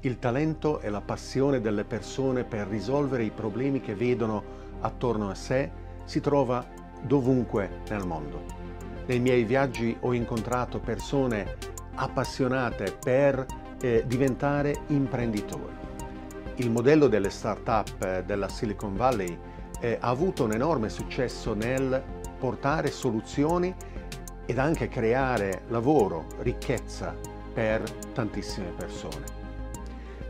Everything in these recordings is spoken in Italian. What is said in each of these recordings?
il talento e la passione delle persone per risolvere i problemi che vedono attorno a sé si trova dovunque nel mondo. Nei miei viaggi ho incontrato persone appassionate per eh, diventare imprenditori. Il modello delle start-up eh, della Silicon Valley eh, ha avuto un enorme successo nel portare soluzioni ed anche creare lavoro, ricchezza per tantissime persone.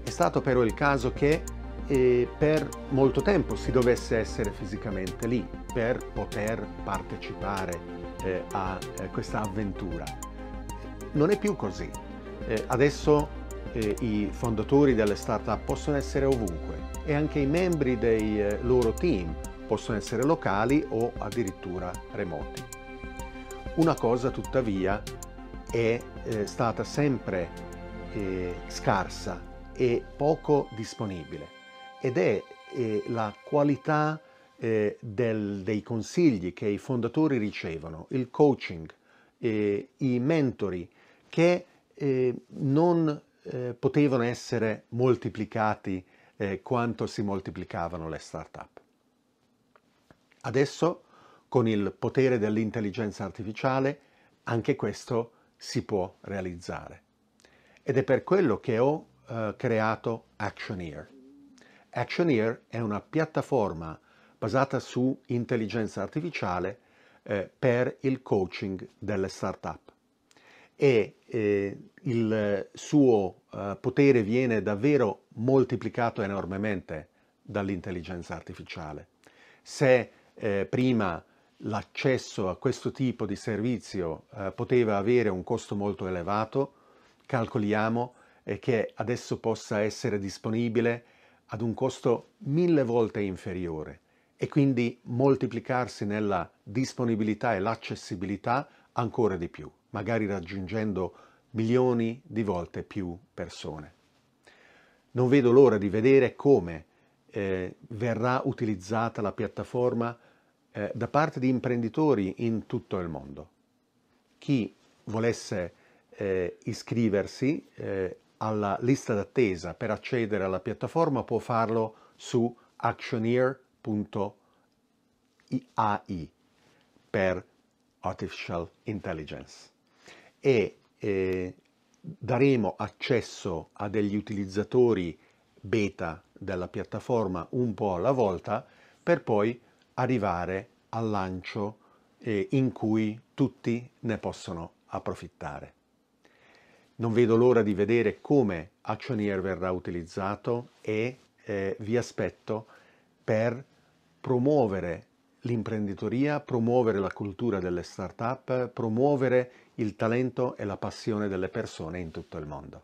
È stato però il caso che eh, per molto tempo si dovesse essere fisicamente lì per poter partecipare eh, a eh, questa avventura. Non è più così. Eh, adesso eh, i fondatori delle start-up possono essere ovunque e anche i membri dei eh, loro team possono essere locali o addirittura remoti. Una cosa tuttavia è stata sempre scarsa e poco disponibile ed è eh, la qualità eh, del, dei consigli che i fondatori ricevono, il coaching, eh, i mentori che eh, non eh, potevano essere moltiplicati eh, quanto si moltiplicavano le start-up. Adesso con il potere dell'intelligenza artificiale anche questo si può realizzare. Ed è per quello che ho uh, creato Actioneer. Actioneer è una piattaforma basata su intelligenza artificiale eh, per il coaching delle start-up e eh, il suo eh, potere viene davvero moltiplicato enormemente dall'intelligenza artificiale. Se eh, prima l'accesso a questo tipo di servizio eh, poteva avere un costo molto elevato, calcoliamo e che adesso possa essere disponibile ad un costo mille volte inferiore e quindi moltiplicarsi nella disponibilità e l'accessibilità ancora di più, magari raggiungendo milioni di volte più persone. Non vedo l'ora di vedere come eh, verrà utilizzata la piattaforma eh, da parte di imprenditori in tutto il mondo. Chi volesse eh, iscriversi eh, alla lista d'attesa per accedere alla piattaforma può farlo su actioneer.ai per Artificial Intelligence e eh, daremo accesso a degli utilizzatori beta della piattaforma un po' alla volta per poi arrivare al lancio eh, in cui tutti ne possono approfittare. Non vedo l'ora di vedere come Actionier verrà utilizzato e eh, vi aspetto per promuovere l'imprenditoria, promuovere la cultura delle start-up, promuovere il talento e la passione delle persone in tutto il mondo.